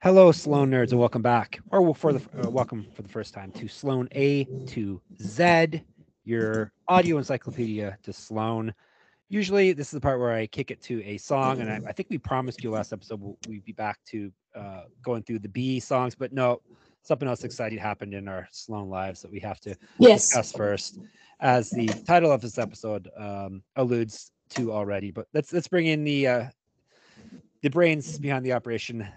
Hello, Sloan nerds, and welcome back, or for the uh, welcome for the first time to Sloan A to Z, your audio encyclopedia to Sloan. Usually, this is the part where I kick it to a song, and I, I think we promised you last episode we'll, we'd be back to uh, going through the B songs, but no, something else exciting happened in our Sloan lives that we have to Yes. discuss first, as the title of this episode um, alludes to already. But let's let's bring in the uh, the brains behind the operation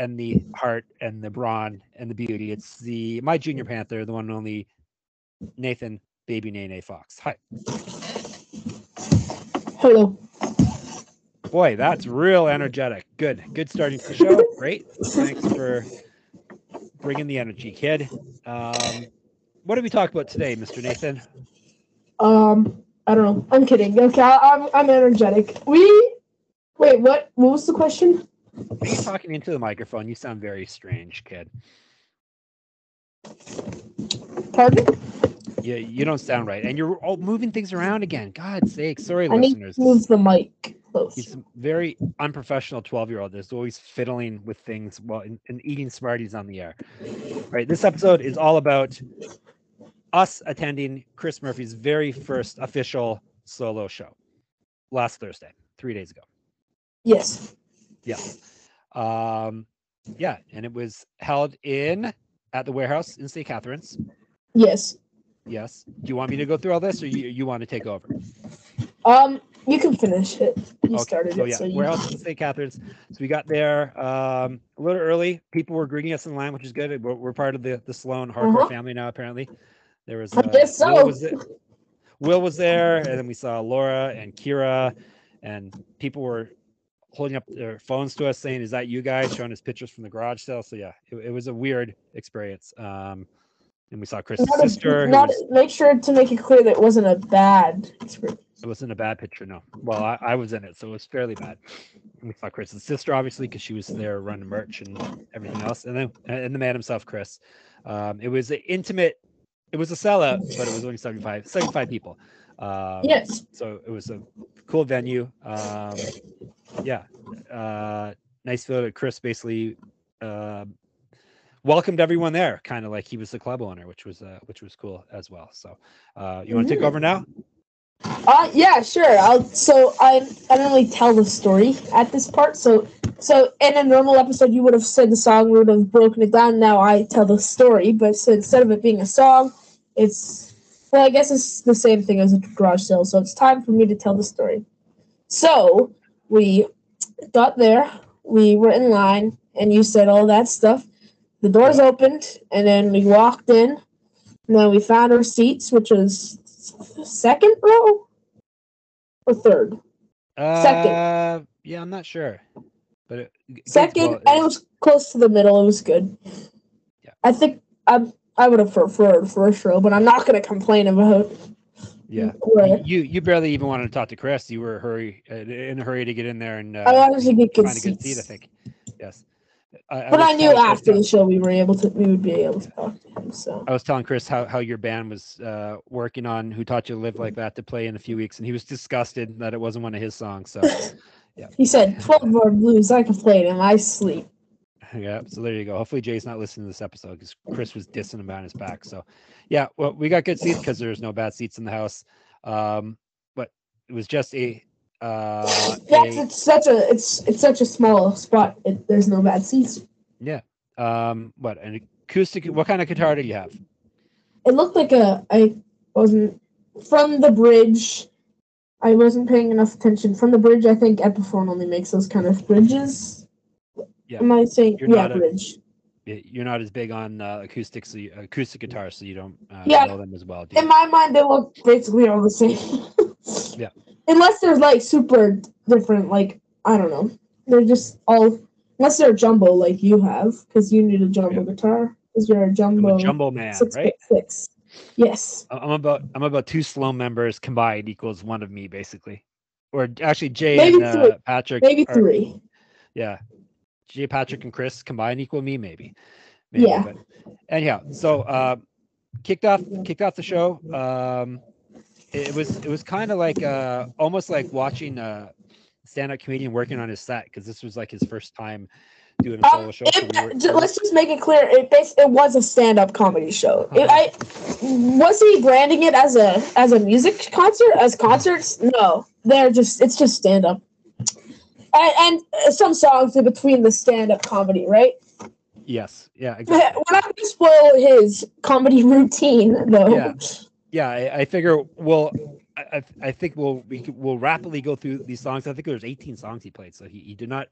and the heart and the brawn and the beauty. It's the my junior panther, the one and only Nathan Baby Nene Fox. Hi, Hello. boy, that's real energetic. Good, good starting to the show. Great, thanks for bringing the energy, kid. Um, what did we talk about today, Mr. Nathan? Um, I don't know. I'm kidding. Okay, I'm I'm energetic. We wait. What? What was the question? Are you talking into the microphone? You sound very strange, kid. Pardon? Yeah, you don't sound right. And you're all moving things around again. God's sake. Sorry, I need listeners. to move the mic close. He's a very unprofessional 12 year old that's always fiddling with things while and, and eating Smarties on the air. All right. This episode is all about us attending Chris Murphy's very first official solo show last Thursday, three days ago. Yes. Yeah. Um, yeah. And it was held in at the warehouse in St. Catharines. Yes. Yes. Do you want me to go through all this or you, you want to take over? Um, you can finish it. You Okay, started so it, yeah, so warehouse in St. Catharines. So we got there um, a little early. People were greeting us in line, which is good. We're, we're part of the the Sloan hardcore Uh-huh. family now. Apparently, there was. I guess Will so. was, there, Will was there, and then we saw Laura and Kira, and people were holding up their phones to us, saying, "Is that you guys?" Showing us pictures from the garage sale. So yeah, it, it was a weird experience. Um, and we saw Chris's Not sister. not- was- make sure to make it clear that it wasn't a bad experience. It wasn't a bad picture, no. Well, I, I was in it, so it was fairly bad. And we saw Chris's sister, obviously, because she was there running merch and everything else, and then and the man himself, Chris. Um, it was an intimate. It was a sellout, but it was only 75, 75 people. Um, Yes. So it was a cool venue. Um, yeah, uh, nice feel that Chris basically uh, welcomed everyone there, kind of like he was the club owner, which was uh, which was cool as well. So, uh, you want to take Mhm. over now? Uh, yeah, sure. I'll. So I I don't really tell the story at this part. So so in a normal episode, you would have said the song, we would have broken it down. Now I tell the story, but so instead of it being a song, it's well, I guess it's the same thing as a garage sale. So it's time for me to tell the story. So we got there, we were in line, and you said all that stuff. The doors opened, and then we walked in, and then we found our seats, which was second row or third. Second. Uh, yeah, I'm not sure, but it, Second, well, and it was close to the middle. It was good. Yeah. I think I I would have preferred first row, but I'm not going to complain about. yeah. where- You you barely even wanted to talk to Chris. You were hurry uh, in a hurry to get in there and uh, I wanted to get good a good seat. I think. Yes. I, But was I knew after the show we were able to we would be able to talk to him. So I was telling Chris how, how your band was uh, working on "Who Taught You to Live Like That" to play in a few weeks, and he was disgusted that it wasn't one of his songs. So he said, 12 more blues. I can play it in my sleep. yeah, so there you go. Hopefully Jay's not listening to this episode because Chris was dissing him behind his back. So yeah, well we got good seats because there's no bad seats in the house. Um, but it was just a uh, Yes, a- it's such a it's it's such a small spot. It, there's no bad seats. yeah. Um, what an acoustic? What kind of guitar do you have? It looked like a I wasn't from the bridge. I wasn't paying enough attention from the bridge. I think Epiphone only makes those kind of bridges. Yeah, Am I saying You're yeah not bridge? y- you're not as big on uh, acoustics, so you, acoustic guitars, so you don't uh, Yeah. know them as well. In my mind, they look basically all the same. Yeah. Unless they're like super different, like I don't know. They're just all unless they're jumbo like you have, because you need a jumbo Yeah. guitar. Because you're a I'm jumbo, a jumbo man, six right? six. Yes. I'm about I'm about two Sloan members combined equals one of me basically, or actually Jay Maybe and uh, Patrick. Maybe are- three. Yeah, Jay, Patrick, and Chris combined equal me maybe. maybe Yeah. But anyhow, so uh, kicked off kicked off the show. Um, it, it was it was kind of like uh, almost like watching a stand-up comedian working on his set because this was like his first time doing a solo Um, show. so it, we were- let's just make it clear. It it was a stand-up comedy show. It- I was he branding it as a as a music concert as concerts? No, they're just it's just stand-up. And, and uh, some songs in between the stand-up comedy, right? yes, yeah, We're exactly. not going to spoil his comedy routine, though. Yeah. yeah. I, I figure we'll. I, I- think we'll we'll rapidly go through these songs. I think there's 18 songs he played, so he, he did not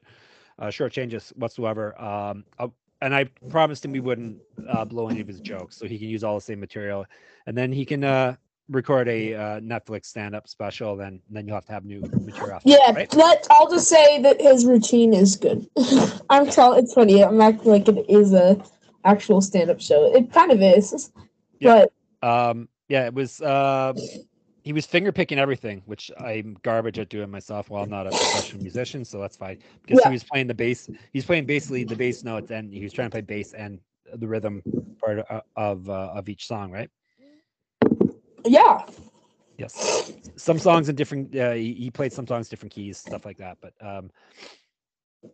uh, shortchange us whatsoever. Um, uh, and I promised him we wouldn't uh, blow any of his jokes, so he can use all the same material, and then he can uh, record a uh, Netflix stand-up special. Then then you'll have to have new material. after Yeah, right? let I'll just say that his routine is good. I'm telling it's funny. I'm acting like it is a actual stand-up show. It kind of is, Yeah. but Um, yeah, it was. Uh, he was finger picking everything, which I'm garbage at doing myself. Well, I'm not a professional musician, so that's fine. Because Yeah. he was playing the bass. He's playing basically the bass notes, and he was trying to play bass and the rhythm part of of, uh, of each song, right? yeah, Yes. Some songs in different. Uh, he, he played some songs different keys, stuff like that. But um,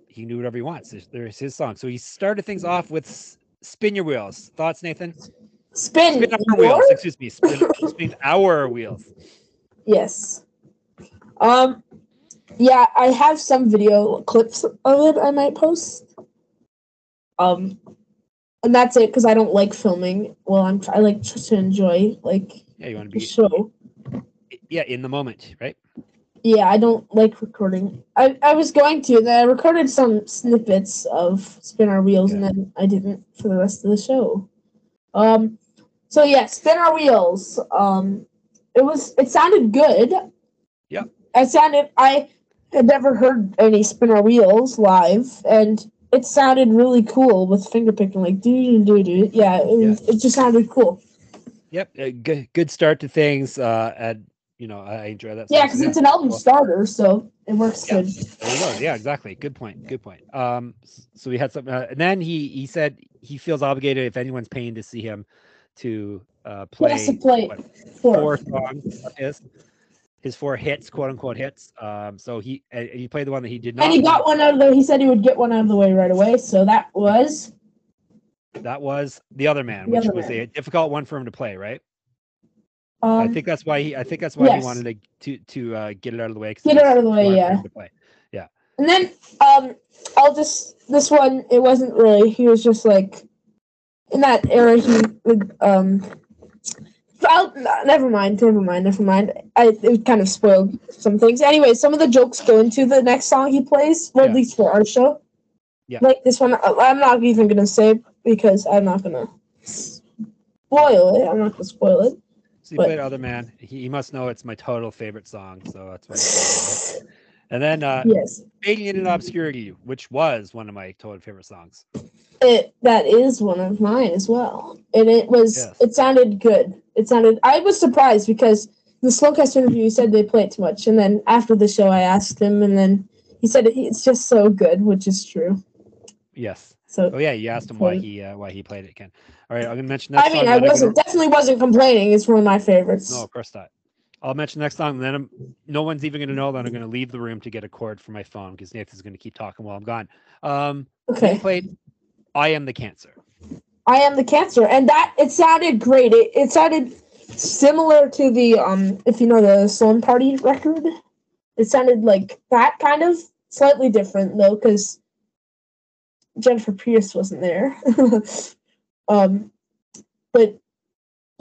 he knew whatever he wants. There's, there's his song. So he started things off with "Spin Your Wheels." Thoughts, Nathan? Spin, Spin our wheels. Excuse me. Spin, spin our wheels. Yes. Um. Yeah, I have some video clips of it. I might post. Um, and that's it because I don't like filming. Well, I'm I like just to enjoy like Yeah, you want to the be show. yeah in the moment, right? Yeah, I don't like recording. I, I was going to, then I recorded some snippets of Spin Our Wheels, and then I didn't for the rest of the show. Um, so yeah, Spin Our Wheels. Um, it was it sounded good. Yeah. It sounded. I had never heard any Spin Our Wheels live, and it sounded really cool with finger picking, like do do do do. Yeah, it, was- it just sounded cool. Yep, uh, good good start to things. Uh, and you know, I enjoy that. Yeah, because it's an album starter, so it works Yeah. good. There you go. Yeah, exactly. Good point. Good point. Um, so we had some, uh, and then he he said he feels obligated if anyone's paying to see him to uh, has to play play what, four. four songs of his his four hits, quote unquote hits. Um, so he and he played the one that he did not. And he got one out of the. He said he would get one out of the way right away. So that was That was the other man, The which Other was Man. a difficult one for him to play, right? um, I think that's why he. I think that's why yes. he wanted to to to uh, get it out of the way. Get it out of the way, yeah. play. and then um, I'll just this one. It wasn't really. He was just like in that era. He would um. I'll, never mind. Never mind. Never mind. I it kind of spoiled some things. Anyway, some of the jokes go into the next song he plays, or Yeah. at least for our show. Yeah. Like this one, I- I'm not even gonna say because I'm not gonna spoil it. I'm not gonna spoil it. So But- played Other Man. He, he must know it's my total favorite song, so that's why. He played it, right? And then uh, Yes. Fading in Obscurity, which was one of my total favorite songs. It that is one of mine as well, and it was Yes. it sounded good. It sounded. I was surprised because the Slowcast interview he said they play it too much, and then after the show I asked him, and then he said it's just so good, which is true. Yes. So Oh yeah, you asked him why he uh, why he played it, Ken. All right, I'm gonna mention that. I mean. I wasn't definitely wasn't complaining. It's one of my favorites. No, of course not. I'll mention next song, and then I'm, no one's even gonna know that I'm gonna leave the room to get a cord for my phone because Nathan's gonna keep talking while I'm gone. Um, okay, played "I Am the Cancer." I am the cancer, and that it sounded great. It it sounded similar to the um, if you know the Sloan Party record. It sounded like that kind of slightly different though, because Jennifer Pierce wasn't there. um, but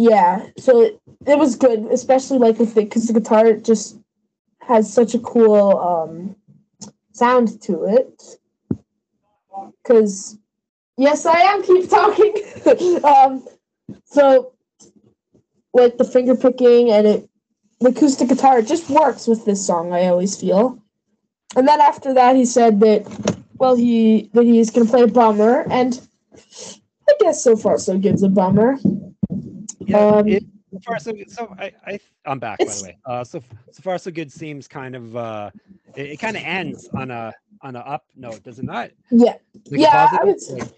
yeah, so it, it was good, especially like with the because the guitar just has such a cool um sound to it. Because yes, I am keep talking. um, so like the finger picking and it the acoustic guitar it just works with this song. I always feel. And then after that, he said that well he that he's gonna play a bummer, and I guess so far so good's a bummer. Yeah, Um, it, so far so good. So I, I I'm back by the way. Uh, so so far so good seems kind of uh, it, it kind of ends on a on a up note, does it not? Yeah, Like Yeah, I positive, would say- like,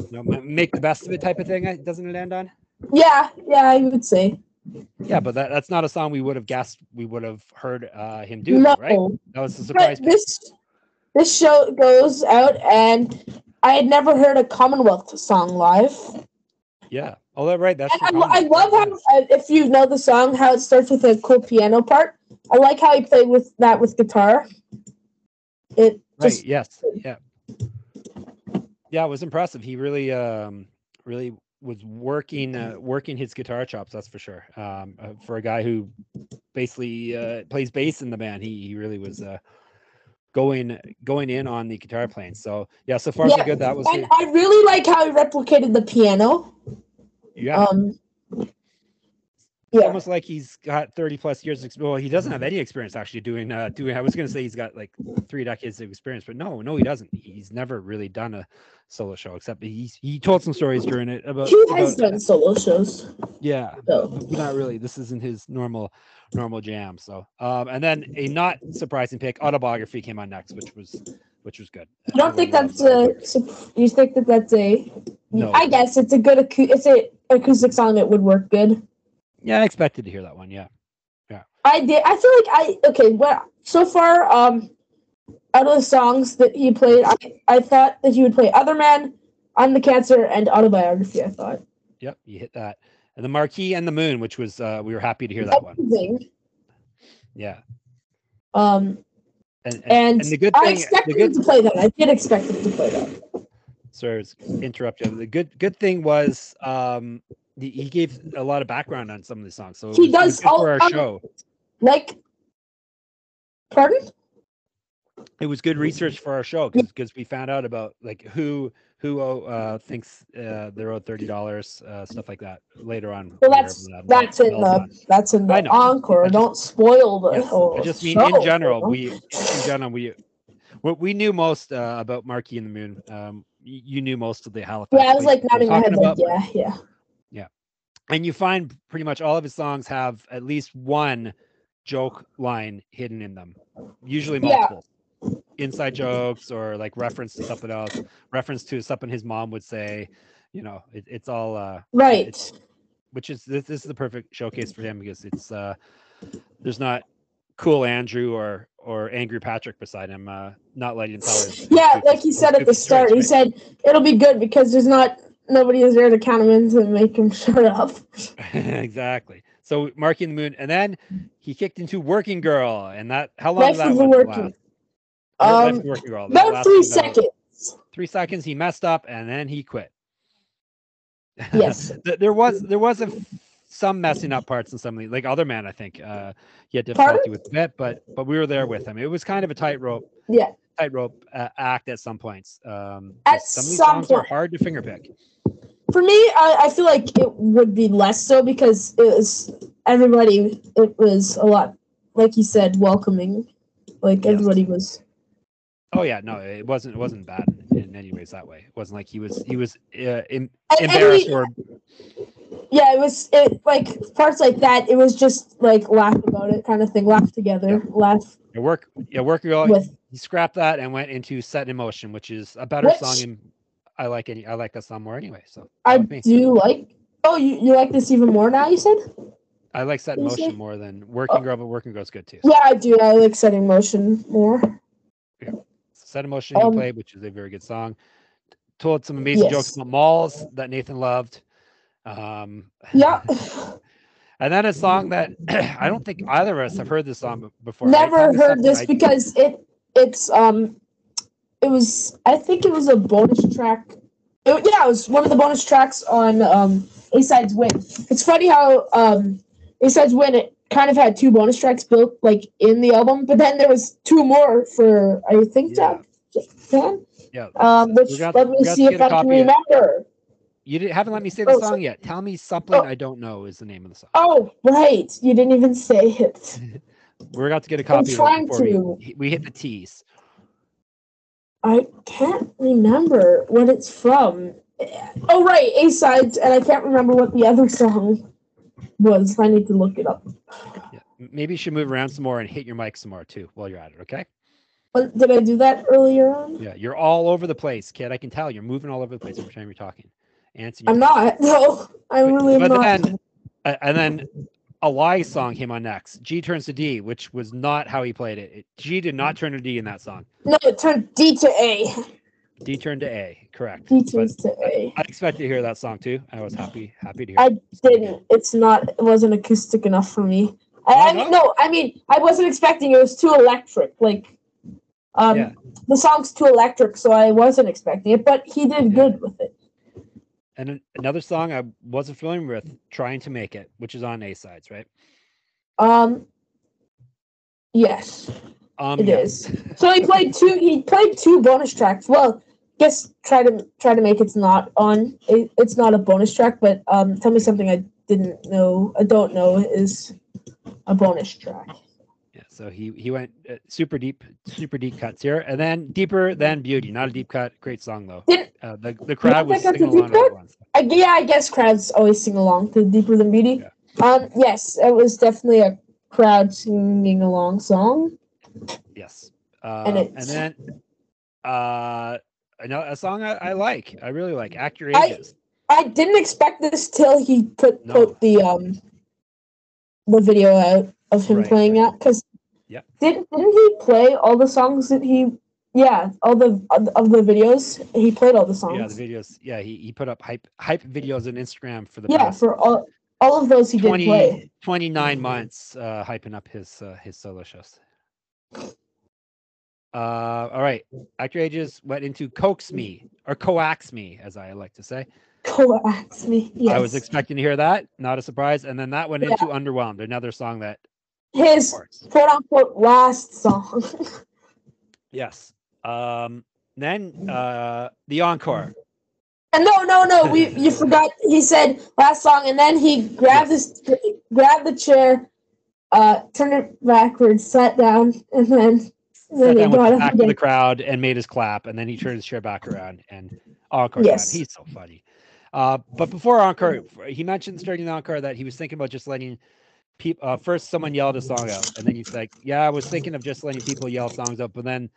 you know, make the best of it type of thing. uh, Doesn't it end on? yeah, yeah. I would say Yeah, but that, that's not a song we would have guessed we would have heard uh, him do, no. right? That was a surprise. But this this show goes out, and I had never heard a Commonwealth song live. Yeah. Oh, that right. That's I, I love how, uh, if you know the song, how it starts with a cool piano part. I like how he played with that with guitar. It Right. just Yes. Yeah. Yeah, it was impressive. He really, um, really was working, uh, working his guitar chops. That's for sure. Um, uh, for a guy who basically uh, plays bass in the band, he he really was uh, going going in on the guitar playing. So yeah, so far so good. That was I really like how he replicated the piano. Yeah. Um, yeah, almost like he's got 30 plus years ex- well he doesn't have any experience actually doing uh doing i was going to say he's got like three decades of experience but no no he doesn't he's never really done a solo show except he's he told some stories during it about, he has about- done solo shows. yeah So not really this isn't his normal normal jam so um and then a not surprising pick autobiography came on next which was which was good you don't think that's a? You think that that's a? No. I guess it's a good. It's a acoustic song that would work good. yeah i expected to hear that one yeah Yeah. I did. I feel like I okay. Well, so far, um, out of the songs that he played, I, I thought that he would play "Other Man," "On the Cancer," and "Autobiography." I thought. yep you hit that and the marquee and the moon which was uh we were happy to hear that one yeah Um, and and, and, the good I thing the expected good to play that. I did expect him to play that. Sorry, I was interrupted. The good good thing was um he, he gave a lot of background on some of the songs, so He was- does good for our um, show. Like, pardon? It was good research for our show because we found out about like who who uh thinks uh they're owed thirty dollars uh stuff like that later on. Well, that's that that's in the on. that's in the encore. Just- Don't spoil the Yes, whole. I just mean show, in general, we in general we what we knew most uh, about Marquee and the Moon. Um, you knew most of the Halifax. Yeah, I was like nodding my head, talking like about, yeah, yeah. and you find pretty much all of his songs have at least one joke line hidden in them usually Yeah. multiple inside jokes or like reference to something else reference to something his mom would say you know it, it's all uh Right. which is this, this is the perfect showcase for him because it's uh there's not cool andrew or or angry patrick beside him uh not letting him tell his, his Yeah, like he said at the start, he said it'll be good because there's not nobody is there to count him in to make him shut up. exactly. So Marquee and the Moon, and then he kicked into Working Girl, and that how long Life that of the Working-? Life Um, Working Girl. that About three seconds. Three seconds. He messed up, and then he quit. Yes. There was there was a some messing up parts in some like other man. I think uh, he had Pardon? difficulty with the bit, but but we were there with him. It was kind of a tightrope Yeah. tightrope uh, act at some points. Um, At some of these some songs are hard to fingerpick. For me, I, I feel like it would be less so because it was everybody. It was a lot, like you said, welcoming. Like Yes. everybody was. Oh yeah, no, it wasn't. It wasn't bad in any ways that way. It wasn't like he was he was uh, em- and- and embarrassed or yeah, it was it like parts like that. It was just like laugh about it, kind of thing. Laugh together, laugh Yeah, work. Yeah, work girl. with. He scrapped that and went into "Set in Motion," which is a better song. Which- And I like any. I like that song more anyway. So I fine with me. do like. Oh, you, you like this even more now? You said. I like "Set in? Motion" more than "Working. Girl," but "Working Girl's" good too. Yeah, I do. I like Set in Motion more. "Set in Motion" he Um, played, which is a very good song. Told some amazing jokes Yes. about malls that Nathan loved. Um, Yeah. and then a song that I don't think either of us have heard this song before. right? Never me heard this I- because it it's um it was I think it was a bonus track. It, yeah, it was one of the bonus tracks on um A Sides Win. It's funny how um A Sides Win it kind of had two bonus tracks built like in the album, but then there was two more for I think Yeah. Japan. yeah. Um, which got- let me we got to see if I can remember. You didn't, haven't let me say the Oh, song so- yet. Tell me something Oh. I don't know is the name of the song. Oh, right. You didn't even say it. We're about to get a I'm copy of trying to. we, we hit the tease. I can't remember what it's from. Oh right, A sides, and I can't remember what the other song was. I need to look it up. Yeah. Maybe you should move around some more and hit your mic some more too while you're at it. Okay. What- Did I do that earlier on? Yeah. You're all over the place, kid. I can tell you're moving all over the place every time you're talking. Answer. I'm not. No, I But- really am but not. then- and then a lie song came on next. G turns to D, which was not how he played it. it. G did not turn to D in that song. No, it turned D to A. D turned to A, correct. D But turns to A. I expected to hear that song too. I was happy, happy to hear. I it. didn't. It's not. It wasn't acoustic enough for me. I, Why I mean, no. I mean, I wasn't expecting. It was too electric. Like, um, Yeah. the song's too electric, so I wasn't expecting it. But he did Yeah. good with it. And another song I wasn't familiar with, "Trying to Make It," which is on A sides, right? Um, yes, Um, it yes. is. So he played two. He played two bonus tracks. Well, guess try to try to make it's not on. It, it's not a bonus track, but um, tell me something I didn't know. I don't know is a bonus track. Yeah, so he he went uh, super deep, super deep cuts here, and then deeper than beauty. Not a deep cut, great song though. Did- Uh, the the crowd was singing along deep to cut? everyone. so- I, yeah, I guess crowds always sing along to "Deeper Than Beauty." Um, yes, it was definitely a crowd singing along song. Yes, uh, And and, then uh, a song I, I like, I really like, "Act Your I- Ages." I didn't expect this till he put No. put the um the video out of him Right, playing right. that because yeah didn't didn't he play all the songs that he yeah all the of the- videos he played all the songs Yeah, the videos. Yeah, he, he put up hype hype videos on Instagram for the yeah past for all all of those he did play 29 months uh, hyping up his uh, his solo shows. Uh, all right, Act Your Ages went into Coax Me or Coax Me, as I like to say. coax me yes I was expecting to hear that, not a surprise. And then that went Yeah. into Underwhelmed, another song that, his quote unquote last song yes. Um, then uh, the encore. and no no no we you forgot he said last song and then he grabbed this grabbed the chair uh turned it backwards sat down and then Sat then he down with got the up back again. the crowd and made his clap, and then he turned his chair back around and encore. Yes. He's so funny. Uh, but before encore, he mentioned starting the encore that he was thinking about just letting people uh, first someone yelled a song out, and then he's like, "Yeah, I was thinking of just letting people yell songs out, but then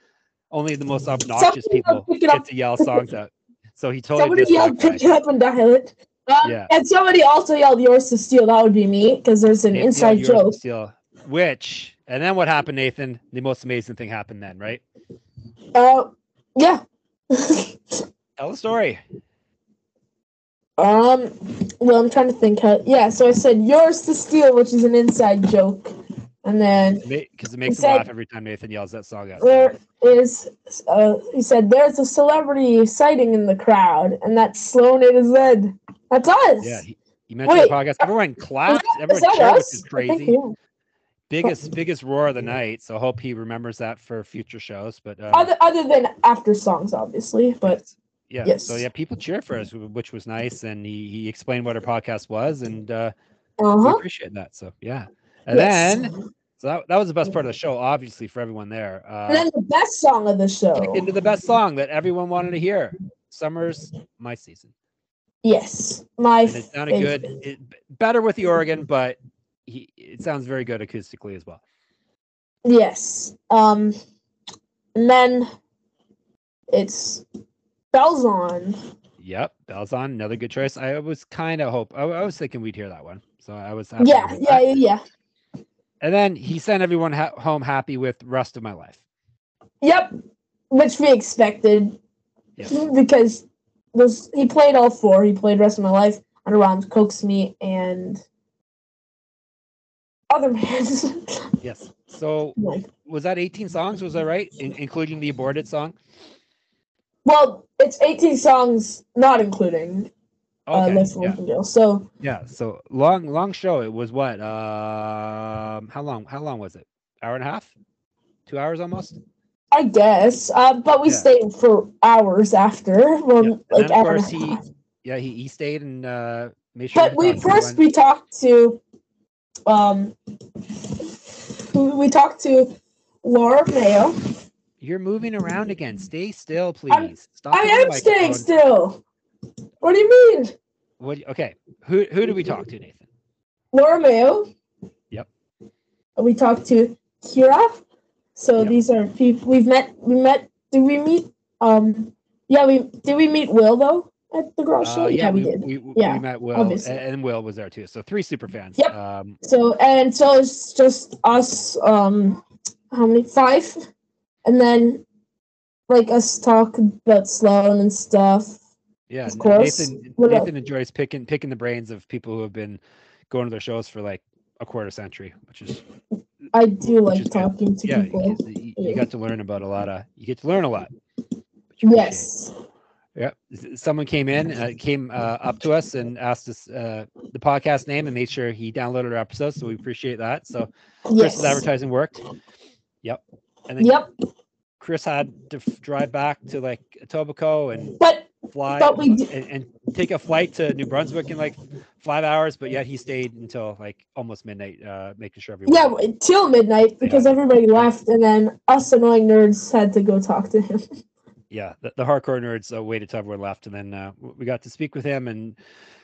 only the most obnoxious Somebody people pick it up. get to yell songs out." So he totally Somebody yelled, pick it up and dial it. Um, Yeah. And somebody also yelled, yours to steal. That would be me, because there's an Nathan inside yelled, "Yours to joke. steal," which, and then what happened, Nathan? The most amazing thing happened then, right? Uh, yeah. Tell the story. um, well, I'm trying to think how. Yeah, so I said, yours to steal, which is an inside joke. And then Because it makes him said- laugh every time Nathan yells that song out. there is, uh, he said, there's a celebrity sighting in the crowd, and that's Sloan It is Z. That's us. Yeah, he, he mentioned Wait, the podcast. Everyone clapped. Is Everyone that cheered, which is crazy. Biggest biggest roar of the night. So hope he remembers that for future shows. But uh, Other, other than after songs, obviously, but yeah, yes. so yeah, people cheered for us, which was nice. And he, he explained what our podcast was, and uh, we uh-huh. appreciate that. So yeah, and Yes. then so that, that was the best part of the show, obviously for everyone there. and Uh, then the best song of the show. into the best song that everyone wanted to hear, "Summer's My Season," Yes, my and it sounded good. It, better with the organ, but he, it sounds very good acoustically as well. Yes. Um, and then it's bells on. Yep, bells on. Another good choice. I was kind of hope. I, I was thinking we'd hear that one, so I was. Yeah, yeah, yeah, yeah. And then he sent everyone ha- home happy with "Rest of My Life." Yep, which we expected Yes. because those he played all four. He played "Rest of My Life," "Underwhelmed," "Coax Me," and "Other Man." Yes. So was that 18 songs? Was that right, In- including the aborted song? well, it's eighteen songs, not including uh, Okay. "Live for yeah. So yeah. So long, long show. It was what? Um, how long? How long was it? Hour and a half? Two hours almost. I guess, uh, but we Yeah. stayed for hours after. Well, Yeah. Like of course he, yeah, he, he stayed and uh, made sure. But we first we talked to um we talked to Laura Mayo. You're moving around again. Stay still, please. I'm- Stop. I am staying still. What do you mean? What? Okay. Who who did we talk to, Nathan? Laura Mayo. Yep. We talked to Kira. So Yep. these are people we've met we met did we meet um yeah we did we meet Will though? At the garage Uh, yeah, we, we, did. we, we Yeah, met Will, obviously. and Will was there too. So three super fans. Yep. Um, So and so it's just us. Um, how many? Five, and then like us talk about Sloan and stuff. yeah, Of course. Nathan What Nathan enjoys picking picking the brains of people who have been going to their shows for like a quarter century, which is I do like is good. talking to yeah, people. get- you, you Yeah. got to learn about a lot of you get to learn a lot. Yes. you appreciate. Yes. Yeah, someone came in, uh, came uh, up to us and asked us uh, the podcast name and made sure he downloaded our episode. So we appreciate that. So Chris's Yes. advertising worked. Yep. And then Yep. Chris had to f- drive back to like Etobicoke and But fly but we d- and, and take a flight to New Brunswick in like five hours, but yet he stayed until like almost midnight, uh, making sure everyone. yeah until midnight because Yeah. everybody left, and then us annoying nerds had to go talk to him. yeah, the, the hardcore nerds uh, waited till everyone left, and then uh, we got to speak with him, and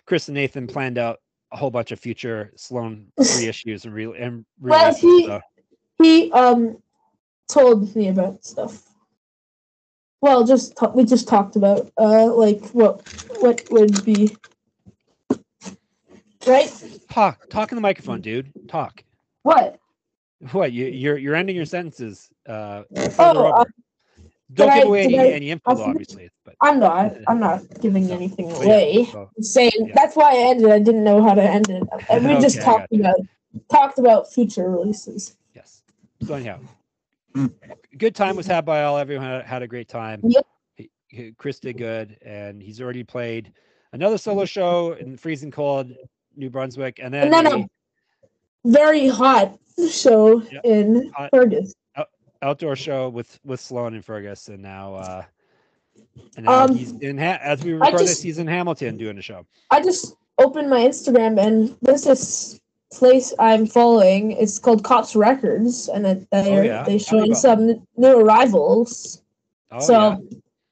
Chris and Nathan planned out a whole bunch of future Sloan reissues and re- and Well, he- so, He um told me about stuff. Well, just we just talked about uh like what what would be right. talk, talk in the microphone, dude. Talk. What? What you you're you're ending your sentences. Uh, Oh, uh, Don't did give I- away did any, I- any info, I though, obviously. But I'm not. I'm not giving So, anything but yeah, away. so- saying yeah. that's why I ended. I didn't know how to end it, and we just Okay, I talked gotcha. about talked about future releases. Yes. So anyhow, mm. good time was had by all. Everyone had, had a great time. Yep. He- he- Chris did good, and he's already played another solo show in freezing cold New Brunswick, and then And then a a very hot show Yep. in Hot. Fergus. Outdoor show with with Sloan and Fergus, and now uh, and now Um, he's in ha- as we record this, he's in Hamilton doing a show. I just opened my Instagram and there's this place I'm following. It's called Kops Records, and it, they're Oh, yeah? they showing some new arrivals. Oh so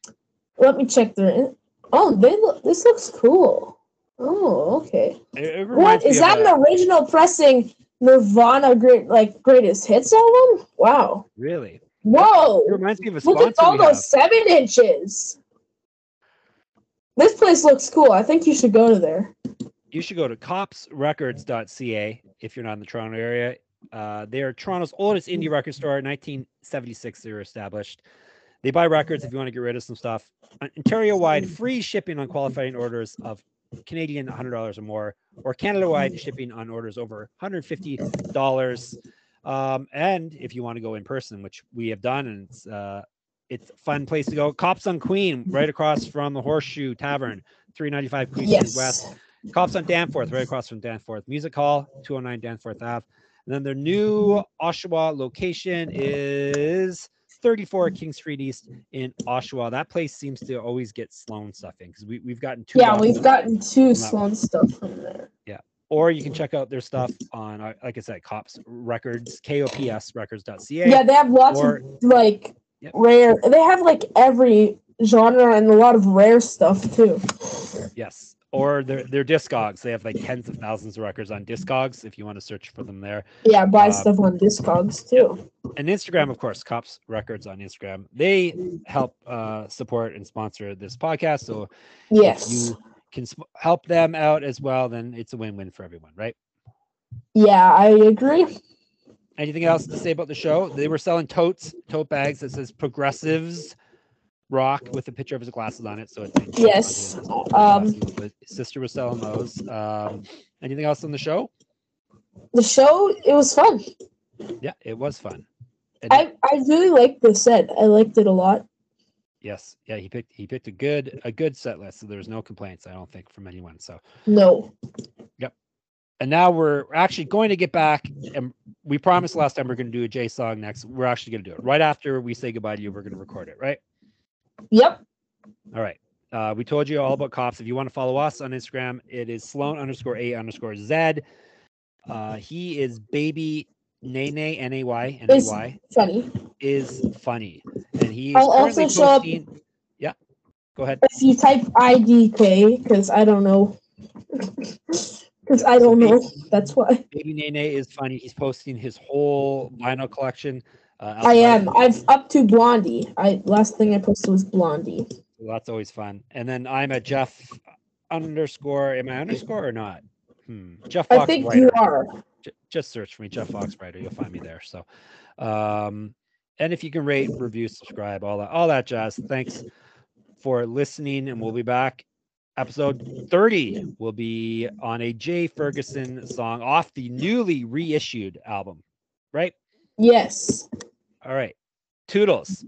yeah, let me check their. Oh, they look. This looks cool. Oh, okay. it, it What is that? An a, original pressing Nirvana great like greatest hits album? Wow. really. Whoa. It reminds me of a Look sponsor at all we have. those seven inches. This place looks cool. I think you should go to there. you should go to kopsrecords.ca if you're not in the Toronto area. Uh, they are Toronto's oldest indie record store. 1976, they were established. They buy records if you want to get rid of some stuff. Ontario wide free shipping on qualifying orders of Canadian $100 or more, or Canada wide shipping on orders over $150. Um, and if you want to go in person, which we have done, and it's uh, it's a fun place to go. Kops on Queen, right across from the Horseshoe Tavern, 395 Queen Street West. Kops on Danforth, right across from Danforth. Music Hall, 209 Danforth Ave. And then their new Oshawa location is 34 King Street East in Oshawa. That place seems to always get Sloan stuff in because we, we've gotten two. Yeah, we've gotten two Sloan stuff from there. Yeah. Or you can check out their stuff on, uh, like I said, Kops Records, KOPS Records.ca. Yeah, they have lots or- of like Yep. rare. They have like every genre and a lot of rare stuff too. Yes. Or their, their Discogs. They have like tens of thousands of records on Discogs if you want to search for them there. Yeah, buy Uh, stuff on Discogs too. and Instagram, of course, Kops Records on Instagram. They help uh, support and sponsor this podcast. So if Yes. you can sp- help them out as well, then it's a win-win for everyone, right? Yeah, I agree. Anything else to say about the show? They were selling totes, tote bags that says "Progressives Rock" with a picture of his glasses on it. So it's Yes, um, glasses, sister was selling those. Um, anything else on the show? The show it was fun. Yeah, it was fun. And I I really liked the set. I liked it a lot. yes, yeah, he picked he picked a good a good set list. So there was no complaints, I don't think, from anyone. So No. Yep. And now we're actually going to get back and we promised last time we're going to do a j song next we're actually going to do it right after we say goodbye to you we're going to record it right Yep. all right uh, we told you all about Kops if you want to follow us on instagram it is sloan underscore a underscore z uh, he is baby nay nay n-a-y n-a-y Funny. is funny and he's I'll also show up- yeah go ahead If you type IDK, because I don't know. Because I don't know. That's why. baby nay nay is funny he's posting his whole vinyl collection uh, I am. I've up to Blondie. I last thing I posted was Blondie. So that's always fun. And then I'm a Jeff underscore. Am I underscore or not? Hmm. Jeff Fox I think writer. you are. J- just search for me, Jeff Fox writer. You'll find me there. So, um, and if you can rate, review, subscribe, all that, all that jazz. Thanks for listening, and we'll be back. Episode 30 will be on a Jay Ferguson song off the newly reissued album, right? Yes. All right. Toodles.